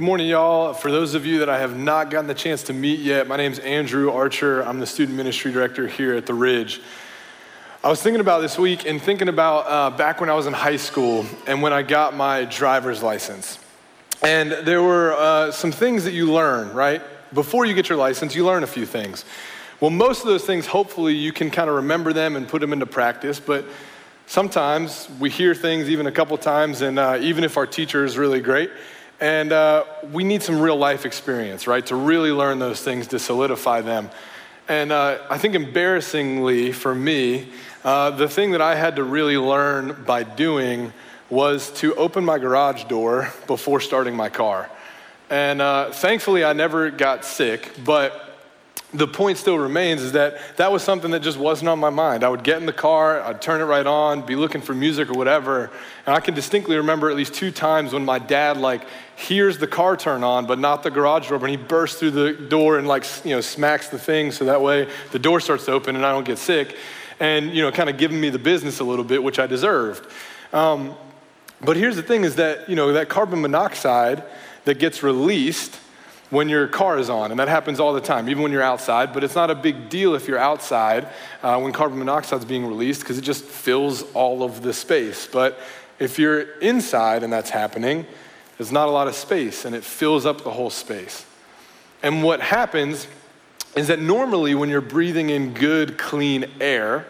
Good morning, y'all. For those of you that I have not gotten the chance to meet yet, my name is Andrew Archer. I'm the student ministry director here at the Ridge. I was thinking about this week and thinking about uh, back when I was in high school and when I got my driver's license. And there were uh, some things that you learn, right? Before you get your license, you learn a few things. Well, most of those things, hopefully, you can kind of remember them and put them into practice, but sometimes we hear things even a couple times, and uh, even if our teacher is really great, and uh, we need some real life experience, right, to really learn those things, to solidify them. And uh, I think embarrassingly for me, uh, the thing that I had to really learn by doing was to open my garage door before starting my car. And uh, thankfully, I never got sick, but the point still remains is that that was something that just wasn't on my mind. I would get in the car, I'd turn it right on, be looking for music or whatever. And I can distinctly remember at least two times when my dad like hears the car turn on, but not the garage door, and he bursts through the door and like, you know, smacks the thing so that way the door starts to open and I don't get sick. And, you know, kind of giving me the business a little bit, which I deserved. Um, but here's the thing is that, you know, that carbon monoxide that gets released when your car is on, and that happens all the time, even when you're outside. But it's not a big deal if you're outside uh, when carbon monoxide is being released because it just fills all of the space. But if you're inside and that's happening, there's not a lot of space, and it fills up the whole space. And what happens is that normally when you're breathing in good, clean air,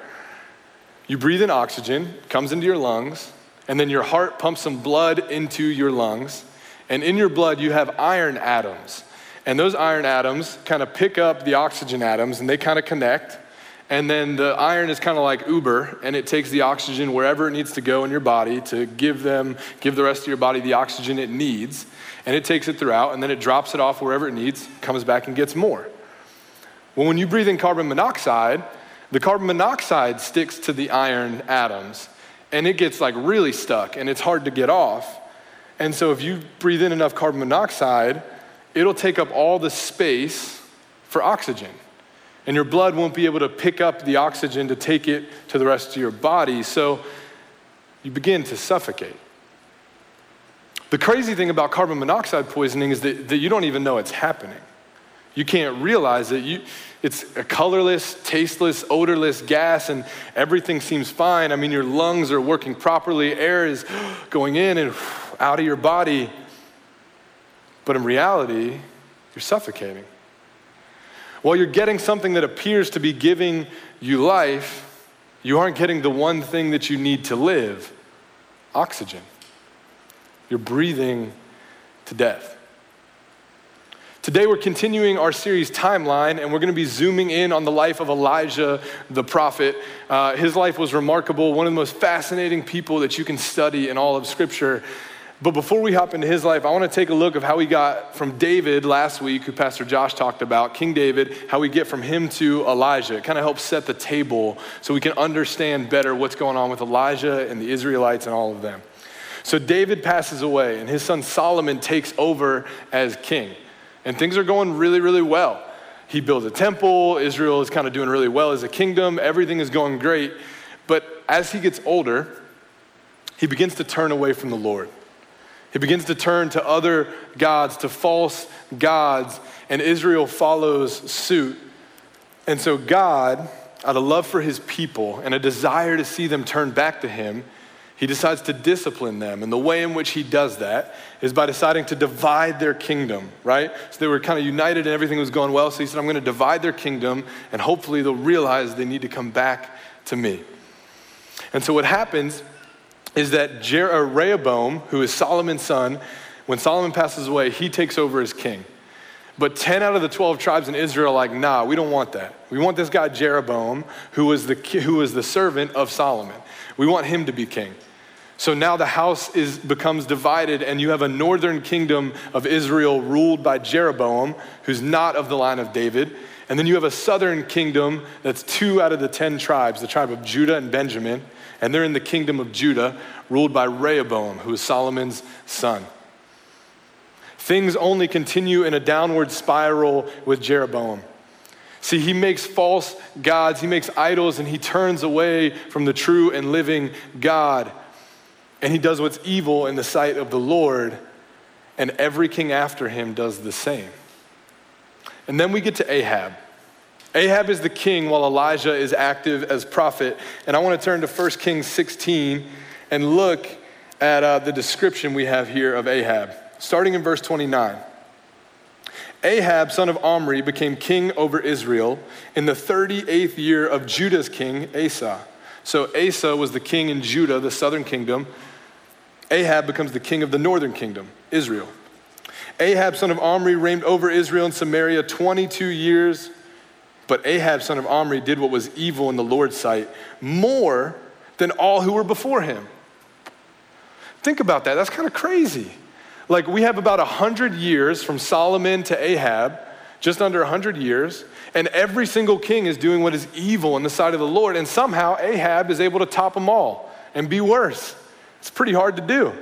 you breathe in oxygen, comes into your lungs, and then your heart pumps some blood into your lungs. And in your blood, you have iron atoms. And those iron atoms kind of pick up the oxygen atoms and they kind of connect. And then the iron is kind of like Uber, and it takes the oxygen wherever it needs to go in your body to give them, give the rest of your body the oxygen it needs. And it takes it throughout, and then it drops it off wherever it needs, comes back and gets more. Well, when you breathe in carbon monoxide, the carbon monoxide sticks to the iron atoms, and it gets like really stuck, and it's hard to get off. And so if you breathe in enough carbon monoxide, it'll take up all the space for oxygen. And your blood won't be able to pick up the oxygen to take it to the rest of your body. So you begin to suffocate. The crazy thing about carbon monoxide poisoning is that, that you don't even know it's happening. You can't realize it. You, it's a colorless, tasteless, odorless gas, and everything seems fine. I mean, your lungs are working properly, air is going in and out of your body. But in reality, you're suffocating. While you're getting something that appears to be giving you life, you aren't getting the one thing that you need to live oxygen. You're breathing to death. Today, we're continuing our series Timeline, and we're going to be zooming in on the life of Elijah the prophet. Uh, his life was remarkable, one of the most fascinating people that you can study in all of Scripture. But before we hop into his life, I want to take a look of how we got from David last week, who Pastor Josh talked about, King David, how we get from him to Elijah. It kind of helps set the table so we can understand better what's going on with Elijah and the Israelites and all of them. So David passes away, and his son Solomon takes over as king. And things are going really, really well. He builds a temple, Israel is kind of doing really well as a kingdom, everything is going great. But as he gets older, he begins to turn away from the Lord. He begins to turn to other gods, to false gods, and Israel follows suit. And so, God, out of love for his people and a desire to see them turn back to him, he decides to discipline them. And the way in which he does that is by deciding to divide their kingdom, right? So they were kind of united and everything was going well. So he said, I'm going to divide their kingdom, and hopefully they'll realize they need to come back to me. And so what happens is that Jer- Rehoboam, who is Solomon's son, when Solomon passes away, he takes over as king. But 10 out of the 12 tribes in Israel are like, nah, we don't want that. We want this guy Jeroboam, who was the, who was the servant of Solomon. We want him to be king. So now the house is, becomes divided, and you have a northern kingdom of Israel ruled by Jeroboam, who's not of the line of David. And then you have a southern kingdom that's two out of the ten tribes, the tribe of Judah and Benjamin. And they're in the kingdom of Judah, ruled by Rehoboam, who is Solomon's son. Things only continue in a downward spiral with Jeroboam. See, he makes false gods, he makes idols, and he turns away from the true and living God. And he does what's evil in the sight of the Lord, and every king after him does the same. And then we get to Ahab. Ahab is the king while Elijah is active as prophet. And I want to turn to 1 Kings 16 and look at uh, the description we have here of Ahab, starting in verse 29. Ahab, son of Omri, became king over Israel in the 38th year of Judah's king, Asa. So Asa was the king in Judah, the southern kingdom. Ahab becomes the king of the northern kingdom, Israel. Ahab, son of Omri, reigned over Israel and Samaria 22 years. But Ahab, son of Omri, did what was evil in the Lord's sight more than all who were before him. Think about that. That's kind of crazy. Like, we have about 100 years from Solomon to Ahab, just under 100 years, and every single king is doing what is evil in the sight of the Lord, and somehow Ahab is able to top them all and be worse. It's pretty hard to do.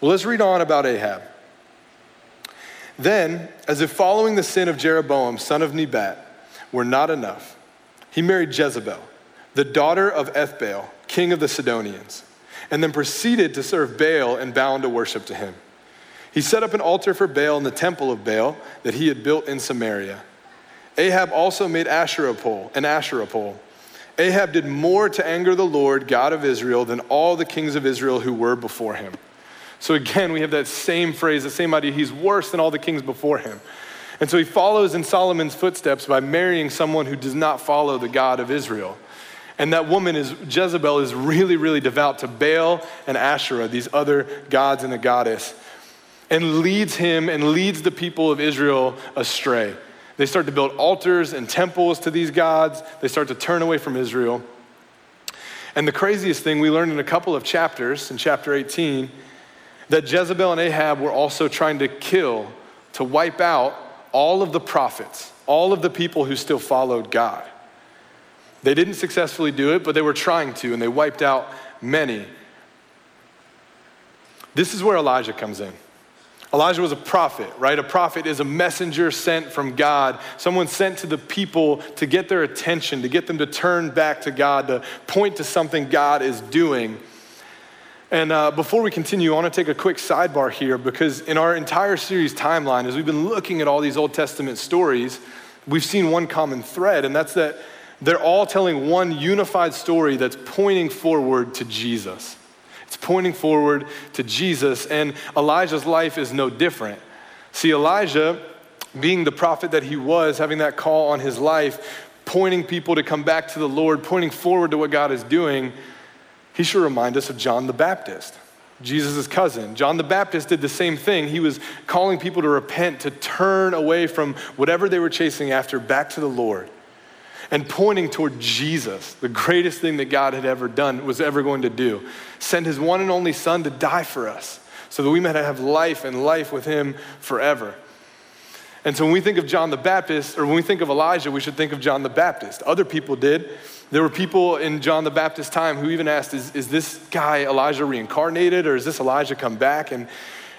Well, let's read on about Ahab. Then, as if following the sin of Jeroboam, son of Nebat, were not enough, he married Jezebel, the daughter of Ethbaal, king of the Sidonians and then proceeded to serve Baal and bound to worship to him. He set up an altar for Baal in the temple of Baal that he had built in Samaria. Ahab also made Asherah pole, an Asherah pole. Ahab did more to anger the Lord, God of Israel, than all the kings of Israel who were before him. So again, we have that same phrase, the same idea. He's worse than all the kings before him. And so he follows in Solomon's footsteps by marrying someone who does not follow the God of Israel. And that woman is, Jezebel, is really, really devout to Baal and Asherah, these other gods and the goddess, and leads him and leads the people of Israel astray. They start to build altars and temples to these gods. They start to turn away from Israel. And the craziest thing we learned in a couple of chapters, in chapter 18, that Jezebel and Ahab were also trying to kill, to wipe out all of the prophets, all of the people who still followed God. They didn't successfully do it, but they were trying to, and they wiped out many. This is where Elijah comes in. Elijah was a prophet, right? A prophet is a messenger sent from God, someone sent to the people to get their attention, to get them to turn back to God, to point to something God is doing. And uh, before we continue, I want to take a quick sidebar here because in our entire series timeline, as we've been looking at all these Old Testament stories, we've seen one common thread, and that's that they're all telling one unified story that's pointing forward to Jesus. It's pointing forward to Jesus, and Elijah's life is no different. See, Elijah, being the prophet that he was, having that call on his life, pointing people to come back to the Lord, pointing forward to what God is doing, he should remind us of John the Baptist. Jesus' cousin. John the Baptist did the same thing. He was calling people to repent, to turn away from whatever they were chasing after, back to the Lord and pointing toward Jesus, the greatest thing that God had ever done, was ever going to do. Send his one and only Son to die for us so that we might have life and life with him forever. And so when we think of John the Baptist, or when we think of Elijah, we should think of John the Baptist. Other people did. There were people in John the Baptist's time who even asked, is, is this guy Elijah reincarnated, or is this Elijah come back? And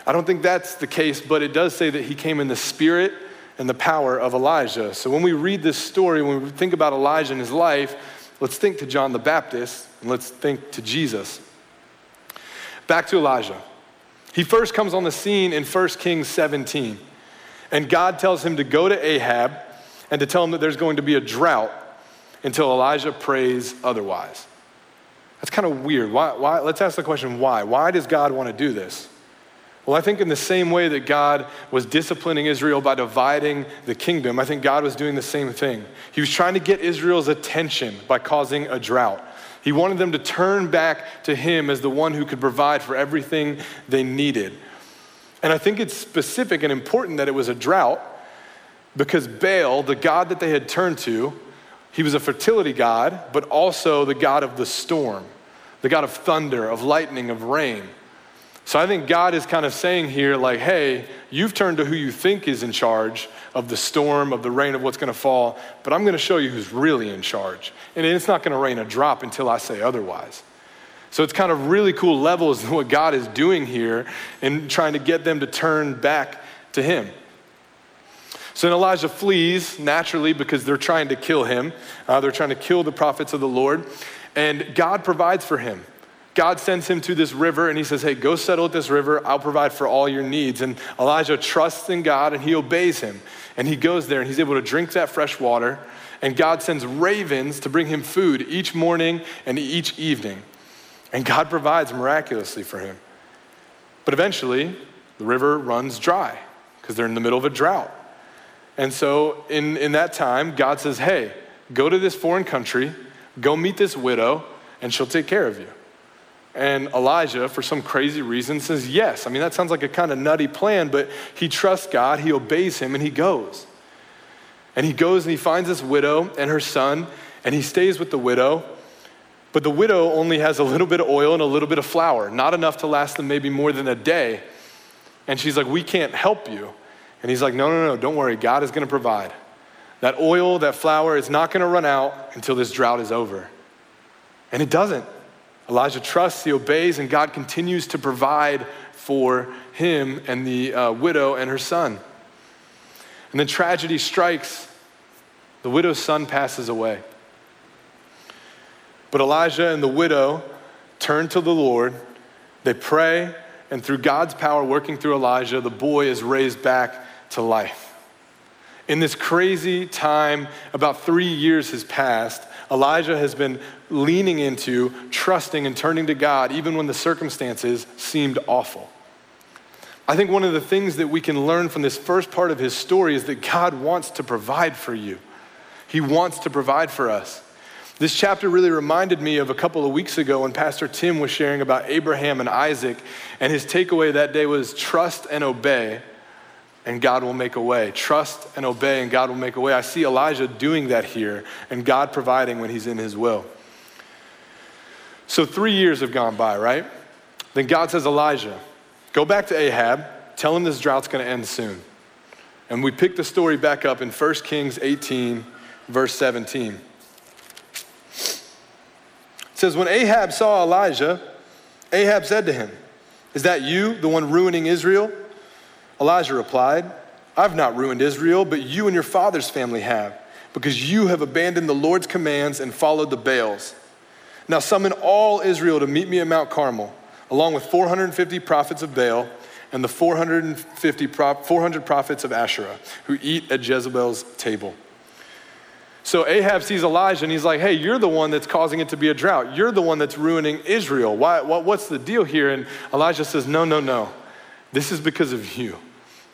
I don't think that's the case, but it does say that he came in the spirit and the power of Elijah. So when we read this story, when we think about Elijah and his life, let's think to John the Baptist and let's think to Jesus. Back to Elijah. He first comes on the scene in 1 Kings 17, and God tells him to go to Ahab and to tell him that there's going to be a drought until Elijah prays otherwise. That's kind of weird. Why, why? Let's ask the question why? Why does God want to do this? Well, I think in the same way that God was disciplining Israel by dividing the kingdom, I think God was doing the same thing. He was trying to get Israel's attention by causing a drought. He wanted them to turn back to Him as the one who could provide for everything they needed. And I think it's specific and important that it was a drought because Baal, the God that they had turned to, he was a fertility God, but also the God of the storm. the God of thunder, of lightning, of rain. So I think God is kind of saying here, like, hey, you've turned to who you think is in charge of the storm, of the rain, of what's going to fall, but I'm going to show you who's really in charge. And it's not going to rain a drop until I say otherwise. So it's kind of really cool levels what God is doing here and trying to get them to turn back to Him. So then Elijah flees naturally because they're trying to kill him. Uh, they're trying to kill the prophets of the Lord. And God provides for him. God sends him to this river and he says, Hey, go settle at this river. I'll provide for all your needs. And Elijah trusts in God and he obeys him. And he goes there and he's able to drink that fresh water. And God sends ravens to bring him food each morning and each evening. And God provides miraculously for him. But eventually, the river runs dry because they're in the middle of a drought. And so, in, in that time, God says, Hey, go to this foreign country, go meet this widow, and she'll take care of you. And Elijah, for some crazy reason, says yes. I mean, that sounds like a kind of nutty plan, but he trusts God, he obeys him, and he goes. And he goes and he finds this widow and her son, and he stays with the widow. But the widow only has a little bit of oil and a little bit of flour, not enough to last them maybe more than a day. And she's like, We can't help you. And he's like, No, no, no, don't worry. God is going to provide. That oil, that flour is not going to run out until this drought is over. And it doesn't. Elijah trusts, he obeys, and God continues to provide for him and the uh, widow and her son. And then tragedy strikes. The widow's son passes away. But Elijah and the widow turn to the Lord. They pray, and through God's power working through Elijah, the boy is raised back to life. In this crazy time, about three years has passed, Elijah has been leaning into, trusting, and turning to God even when the circumstances seemed awful. I think one of the things that we can learn from this first part of his story is that God wants to provide for you. He wants to provide for us. This chapter really reminded me of a couple of weeks ago when Pastor Tim was sharing about Abraham and Isaac, and his takeaway that day was trust and obey, and God will make a way. Trust and obey, and God will make a way. I see Elijah doing that here, and God providing when he's in his will. So, three years have gone by, right? Then God says, Elijah, go back to Ahab, tell him this drought's gonna end soon. And we pick the story back up in 1 Kings 18, verse 17. It says, When Ahab saw Elijah, Ahab said to him, Is that you, the one ruining Israel? Elijah replied, I've not ruined Israel, but you and your father's family have, because you have abandoned the Lord's commands and followed the Baals. Now summon all Israel to meet me at Mount Carmel, along with 450 prophets of Baal and the 450 400 prophets of Asherah who eat at Jezebel's table. So Ahab sees Elijah and he's like, hey, you're the one that's causing it to be a drought. You're the one that's ruining Israel. Why, what, what's the deal here? And Elijah says, no, no, no. This is because of you.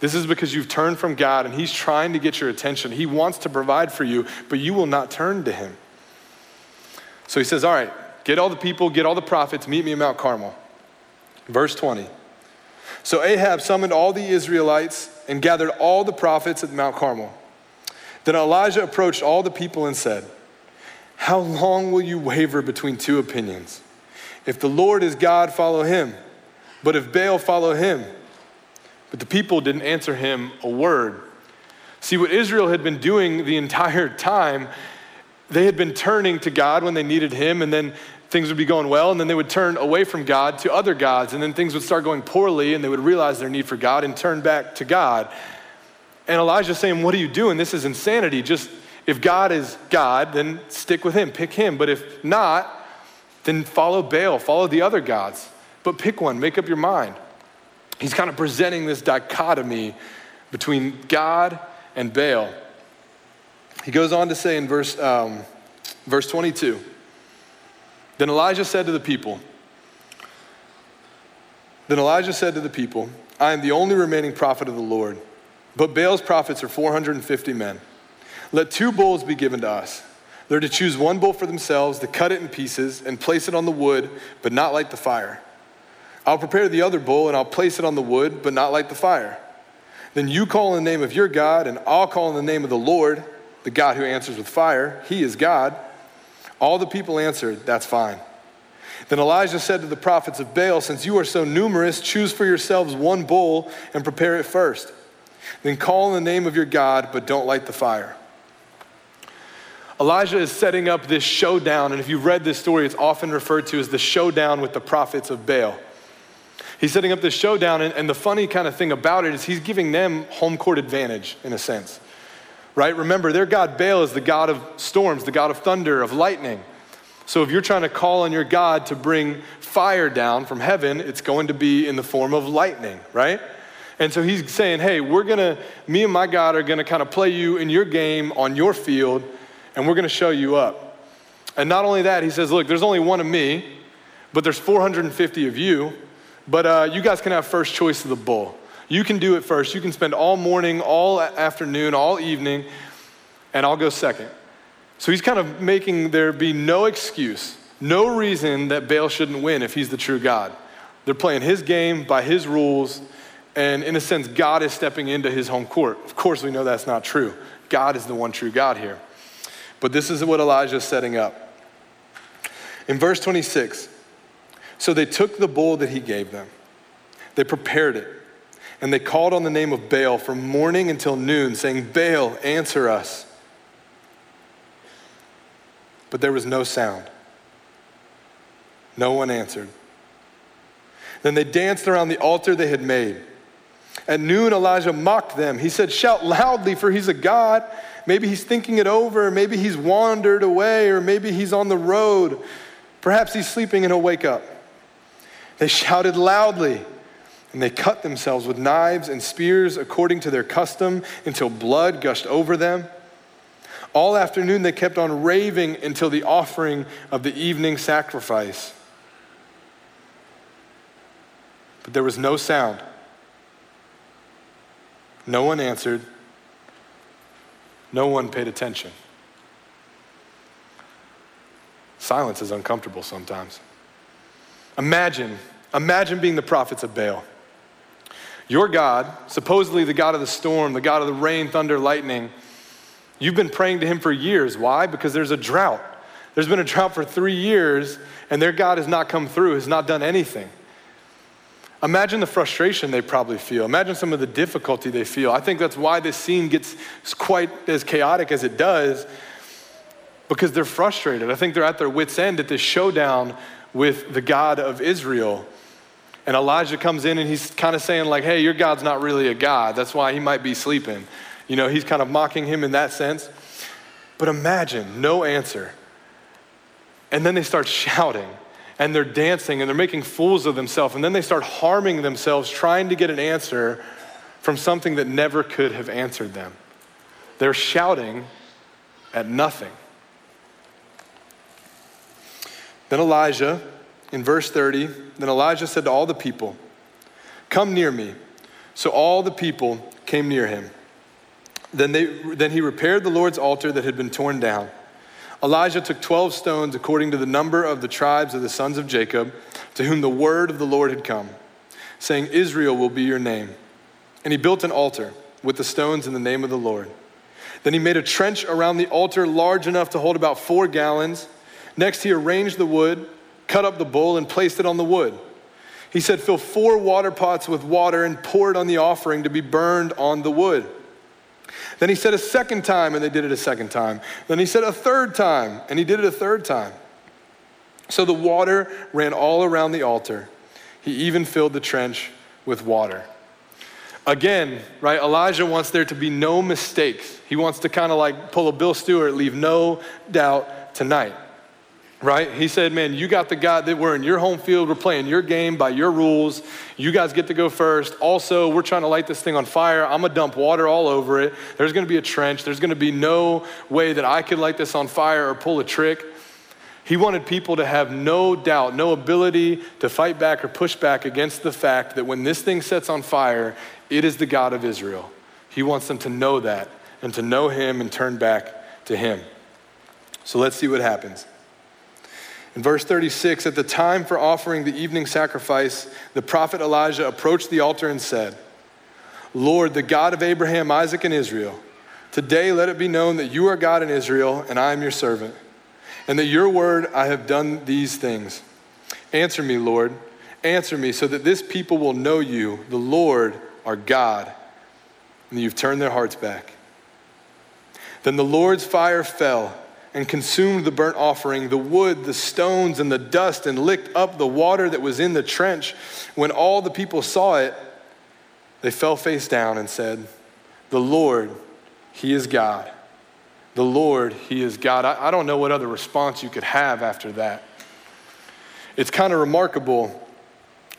This is because you've turned from God and He's trying to get your attention. He wants to provide for you, but you will not turn to Him. So he says, All right, get all the people, get all the prophets, meet me at Mount Carmel. Verse 20. So Ahab summoned all the Israelites and gathered all the prophets at Mount Carmel. Then Elijah approached all the people and said, How long will you waver between two opinions? If the Lord is God, follow him. But if Baal, follow him. But the people didn't answer him a word. See, what Israel had been doing the entire time, they had been turning to God when they needed him, and then things would be going well, and then they would turn away from God to other gods, and then things would start going poorly, and they would realize their need for God and turn back to God. And Elijah's saying, What are you doing? This is insanity. Just if God is God, then stick with him, pick him. But if not, then follow Baal, follow the other gods. But pick one, make up your mind he's kind of presenting this dichotomy between God and Baal. He goes on to say in verse, um, verse 22 Then Elijah said to the people, Then Elijah said to the people, I am the only remaining prophet of the Lord, but Baal's prophets are 450 men. Let two bulls be given to us. They're to choose one bull for themselves, to cut it in pieces, and place it on the wood, but not light the fire. I'll prepare the other bull and I'll place it on the wood, but not light the fire. Then you call in the name of your God, and I'll call in the name of the Lord, the God who answers with fire. He is God. All the people answered, That's fine. Then Elijah said to the prophets of Baal, Since you are so numerous, choose for yourselves one bull and prepare it first. Then call in the name of your God, but don't light the fire. Elijah is setting up this showdown, and if you've read this story, it's often referred to as the showdown with the prophets of Baal. He's setting up this showdown, and, and the funny kind of thing about it is he's giving them home court advantage in a sense, right? Remember, their God Baal is the God of storms, the God of thunder, of lightning. So if you're trying to call on your God to bring fire down from heaven, it's going to be in the form of lightning, right? And so he's saying, hey, we're gonna, me and my God are gonna kind of play you in your game on your field, and we're gonna show you up. And not only that, he says, look, there's only one of me, but there's 450 of you, but uh, you guys can have first choice of the bull. You can do it first. You can spend all morning, all afternoon, all evening, and I'll go second. So he's kind of making there be no excuse, no reason that Baal shouldn't win if he's the true God. They're playing his game by his rules, and in a sense, God is stepping into his home court. Of course, we know that's not true. God is the one true God here. But this is what Elijah is setting up. In verse 26, so they took the bull that he gave them, they prepared it, and they called on the name of Baal from morning until noon, saying, Baal, answer us. But there was no sound. No one answered. Then they danced around the altar they had made. At noon, Elijah mocked them. He said, Shout loudly, for he's a God. Maybe he's thinking it over. Maybe he's wandered away, or maybe he's on the road. Perhaps he's sleeping and he'll wake up. They shouted loudly, and they cut themselves with knives and spears according to their custom until blood gushed over them. All afternoon, they kept on raving until the offering of the evening sacrifice. But there was no sound. No one answered. No one paid attention. Silence is uncomfortable sometimes. Imagine, imagine being the prophets of Baal. Your God, supposedly the God of the storm, the God of the rain, thunder, lightning, you've been praying to him for years. Why? Because there's a drought. There's been a drought for three years, and their God has not come through, has not done anything. Imagine the frustration they probably feel. Imagine some of the difficulty they feel. I think that's why this scene gets quite as chaotic as it does, because they're frustrated. I think they're at their wits' end at this showdown with the God of Israel. And Elijah comes in and he's kind of saying, like, hey, your God's not really a God. That's why he might be sleeping. You know, he's kind of mocking him in that sense. But imagine no answer. And then they start shouting and they're dancing and they're making fools of themselves. And then they start harming themselves trying to get an answer from something that never could have answered them. They're shouting at nothing. Then Elijah, in verse 30, then Elijah said to all the people, Come near me. So all the people came near him. Then, they, then he repaired the Lord's altar that had been torn down. Elijah took 12 stones according to the number of the tribes of the sons of Jacob, to whom the word of the Lord had come, saying, Israel will be your name. And he built an altar with the stones in the name of the Lord. Then he made a trench around the altar large enough to hold about four gallons. Next, he arranged the wood, cut up the bull, and placed it on the wood. He said, Fill four water pots with water and pour it on the offering to be burned on the wood. Then he said a second time, and they did it a second time. Then he said a third time, and he did it a third time. So the water ran all around the altar. He even filled the trench with water. Again, right, Elijah wants there to be no mistakes. He wants to kind of like pull a Bill Stewart, leave no doubt tonight right? He said, Man, you got the guy that we're in your home field. We're playing your game by your rules. You guys get to go first. Also, we're trying to light this thing on fire. I'm to dump water all over it. There's to be a trench. There's to be no way that I could light this on fire or pull a trick. He wanted people to have no doubt, no ability to fight back or push back against the fact that when this thing sets on fire, it is the God of Israel. He wants them to know that and to know Him and turn back to Him. So let's see what happens. In verse 36, at the time for offering the evening sacrifice, the prophet Elijah approached the altar and said, Lord, the God of Abraham, Isaac, and Israel, today let it be known that you are God in Israel, and I am your servant, and that your word I have done these things. Answer me, Lord. Answer me so that this people will know you, the Lord, our God, and you've turned their hearts back. Then the Lord's fire fell and consumed the burnt offering, the wood, the stones, and the dust, and licked up the water that was in the trench. When all the people saw it, they fell face down and said, The Lord, He is God. The Lord, He is God. I, I don't know what other response you could have after that. It's kind of remarkable.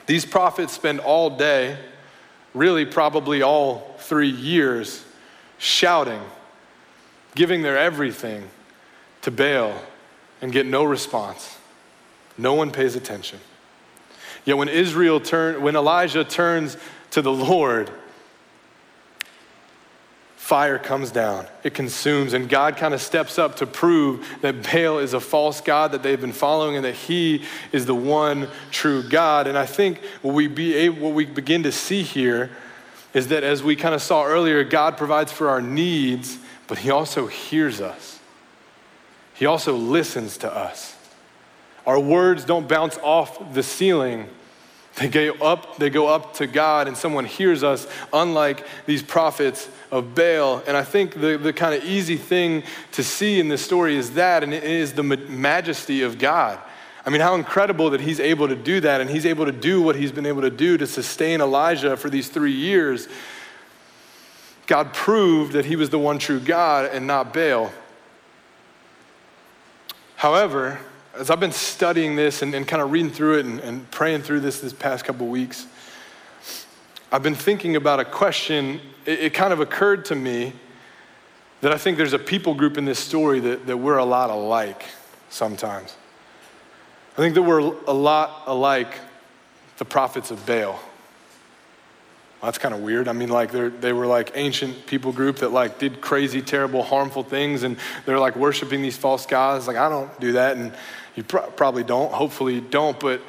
These prophets spend all day, really, probably all three years, shouting, giving their everything to Baal and get no response. No one pays attention. Yet when Israel turn, when Elijah turns to the Lord, fire comes down, it consumes, and God kind of steps up to prove that Baal is a false God that they've been following and that he is the one true God. And I think what we, be able, what we begin to see here is that as we kind of saw earlier, God provides for our needs, but he also hears us. He also listens to us. Our words don't bounce off the ceiling they go up, they go up to God, and someone hears us, unlike these prophets of Baal. And I think the, the kind of easy thing to see in this story is that, and it is the majesty of God. I mean, how incredible that he's able to do that, and he's able to do what he's been able to do to sustain Elijah for these three years. God proved that he was the one true God and not Baal. However, as I've been studying this and, and kind of reading through it and, and praying through this this past couple weeks, I've been thinking about a question. It, it, kind of occurred to me that I think there's a people group in this story that, that we're a lot alike sometimes. I think that we're a lot alike the prophets of Baal. That's kind of weird. I mean, like they were like ancient people group that like did crazy, terrible, harmful things, and they're like worshiping these false gods. Like I don't do that, and you pro- probably don't. Hopefully, you don't. But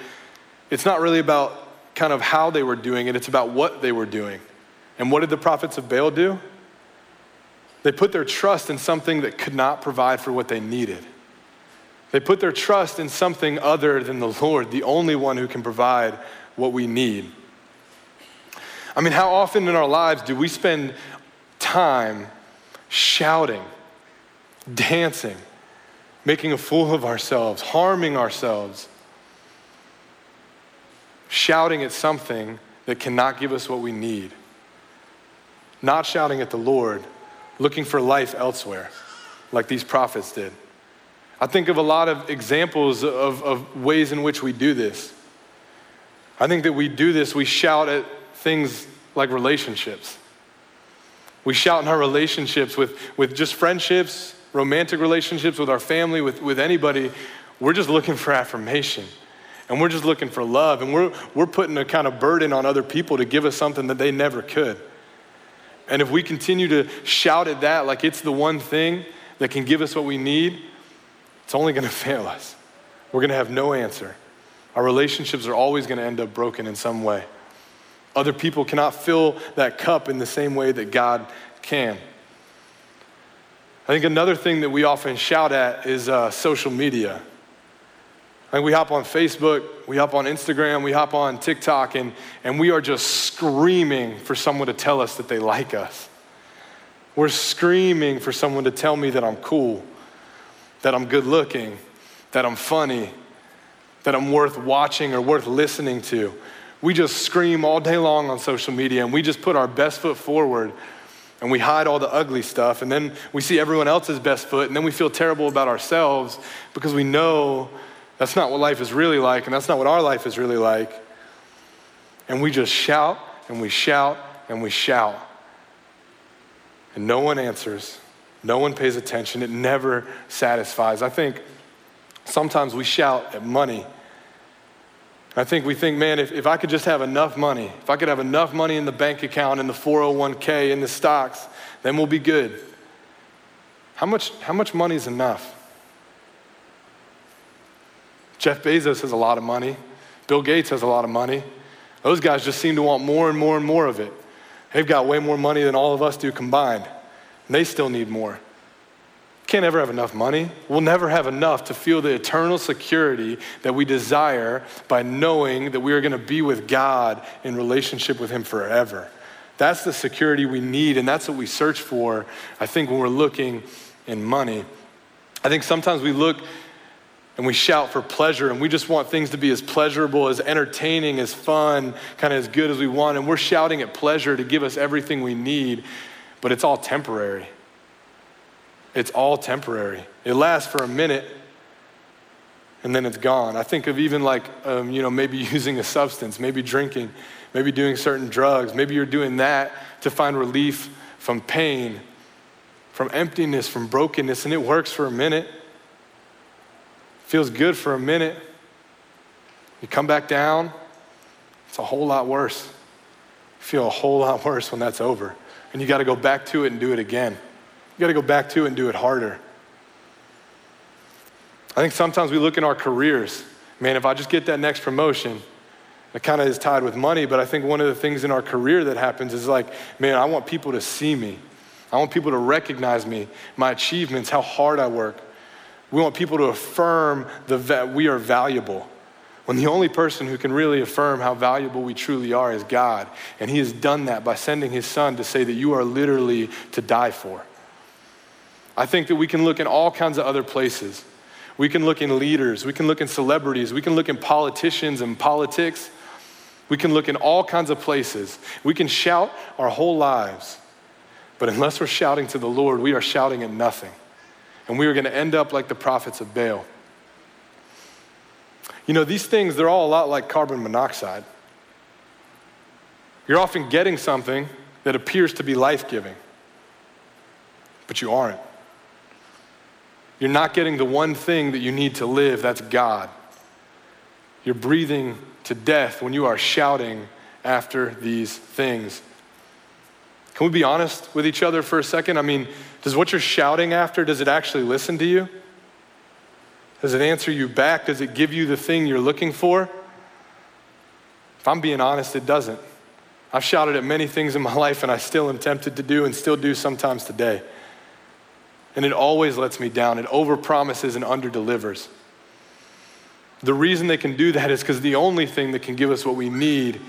it's not really about kind of how they were doing it. It's about what they were doing. And what did the prophets of Baal do? They put their trust in something that could not provide for what they needed. They put their trust in something other than the Lord, the only one who can provide what we need. I mean, how often in our lives do we spend time shouting, dancing, making a fool of ourselves, harming ourselves, shouting at something that cannot give us what we need, not shouting at the Lord, looking for life elsewhere, like these prophets did? I think of a lot of examples of, of ways in which we do this. I think that we do this, we shout at things like relationships. We shout in our relationships with, with just friendships, romantic relationships, with our family, with, with anybody. We're just looking for affirmation. And we're just looking for love. And we're, we're putting a kind of burden on other people to give us something that they never could. And if we continue to shout at that like it's the one thing that can give us what we need, it's only going to fail us. We're going to have no answer. Our relationships are always going to end up broken in some way. Other people cannot fill that cup in the same way that God can. I think another thing that we often shout at is uh, social media. Like we hop on Facebook, we hop on Instagram, we hop on TikTok, and, and we are just screaming for someone to tell us that they like us. We're screaming for someone to tell me that I'm cool, that I'm good looking, that I'm funny, that I'm worth watching or worth listening to we just scream all day long on social media and we just put our best foot forward and we hide all the ugly stuff and then we see everyone else's best foot and then we feel terrible about ourselves because we know that's not what life is really like and that's not what our life is really like. And we just shout and we shout and we shout. And no one answers. No one pays attention. It never satisfies. I think sometimes we shout at money I think we think, man, if, if I could just have enough money, if I could have enough money in the bank account, in the 401k, in the stocks, then we'll be good. How much, how much money is enough? Jeff Bezos has a lot of money. Bill Gates has a lot of money. Those guys just seem to want more and more and more of it. They've got way more money than all of us do combined. And they still need more. Can't ever have enough money. We'll never have enough to feel the eternal security that we desire by knowing that we are going to be with God in relationship with Him forever. That's the security we need, and that's what we search for, I think, when we're looking in money. I think sometimes we look and we shout for pleasure and we just want things to be as pleasurable, as entertaining, as fun, kind of as good as we want. And we're shouting at pleasure to give us everything we need, but it's all temporary. It's all temporary. It lasts for a minute and then it's gone. I think of even like, um, you know, maybe using a substance, maybe drinking, maybe doing certain drugs. Maybe you're doing that to find relief from pain, from emptiness, from brokenness, and it works for a minute. Feels good for a minute. You come back down, it's a whole lot worse. You feel a whole lot worse when that's over. And you got to go back to it and do it again. You got to go back to it and do it harder. I think sometimes we look in our careers, man, if I just get that next promotion, it kind of is tied with money, but I think one of the things in our career that happens is like, man, I want people to see me. I want people to recognize me, my achievements, how hard I work. We want people to affirm the, that we are valuable. When the only person who can really affirm how valuable we truly are is God. And He has done that by sending His Son to say that you are literally to die for. I think that we can look in all kinds of other places. We can look in leaders, we can look in celebrities, we can look in politicians and politics. We can look in all kinds of places. We can shout our whole lives. But unless we're shouting to the Lord, we are shouting at nothing. And we are going to end up like the prophets of Baal. You know, these things, they're all a lot like carbon monoxide. You're often getting something that appears to be life giving, but you aren't. You're not getting the one thing that you need to live, that's God. You're breathing to death when you are shouting after these things. Can we be honest with each other for a second? I mean, does what you're shouting after, does it actually listen to you? Does it answer you back? Does it give you the thing you're looking for? If I'm being honest, it doesn't. I've shouted at many things in my life and I still am tempted to do and still do sometimes today. And it always lets me down. It overpromises and underdelivers. The reason they can do that is because the only thing that can give us what we need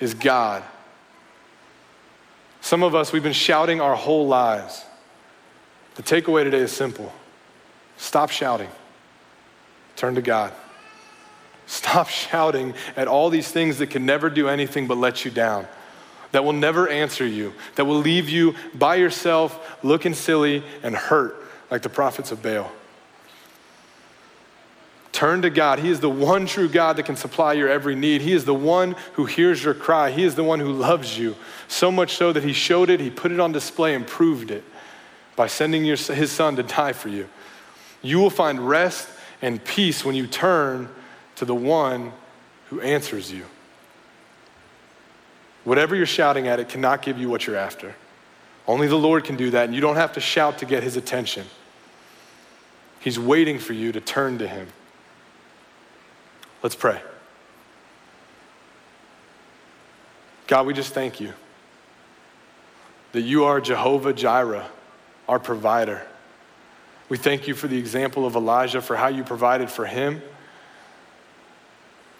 is God. Some of us, we've been shouting our whole lives. The takeaway today is simple stop shouting, turn to God. Stop shouting at all these things that can never do anything but let you down, that will never answer you, that will leave you by yourself looking silly and hurt like the prophets of Baal. Turn to God. He is the one true God that can supply your every need. He is the one who hears your cry. He is the one who loves you. So much so that He showed it, He put it on display and proved it by sending your, His Son to die for you. You will find rest and peace when you turn to the one who answers you. Whatever you're shouting at, it cannot give you what you're after. Only the Lord can do that, and you don't have to shout to get His attention. He's waiting for you to turn to Him. Let's pray. God, we just thank you that you are Jehovah Jireh, our provider. We thank you for the example of Elijah, for how you provided for him.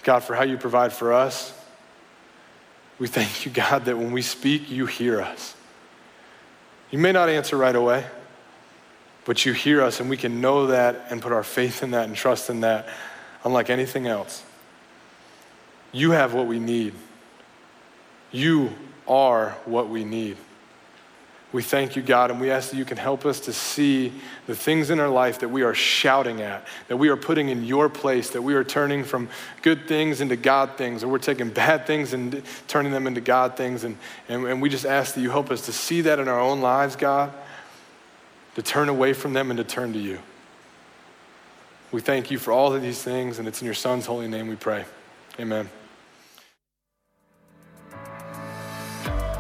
God, for how you provide for us. We thank you, God, that when we speak, you hear us. You may not answer right away, but you hear us, and we can know that and put our faith in that and trust in that unlike anything else. You have what we need. You are what we need. We thank you, God, and we ask that you can help us to see the things in our life that we are shouting at, that we are putting in your place, that we are turning from good things into God things, or we're taking bad things and turning them into God things. And, and, and we just ask that you help us to see that in our own lives, God, to turn away from them and to turn to you. We thank you for all of these things, and it's in your Son's holy name we pray. Amen.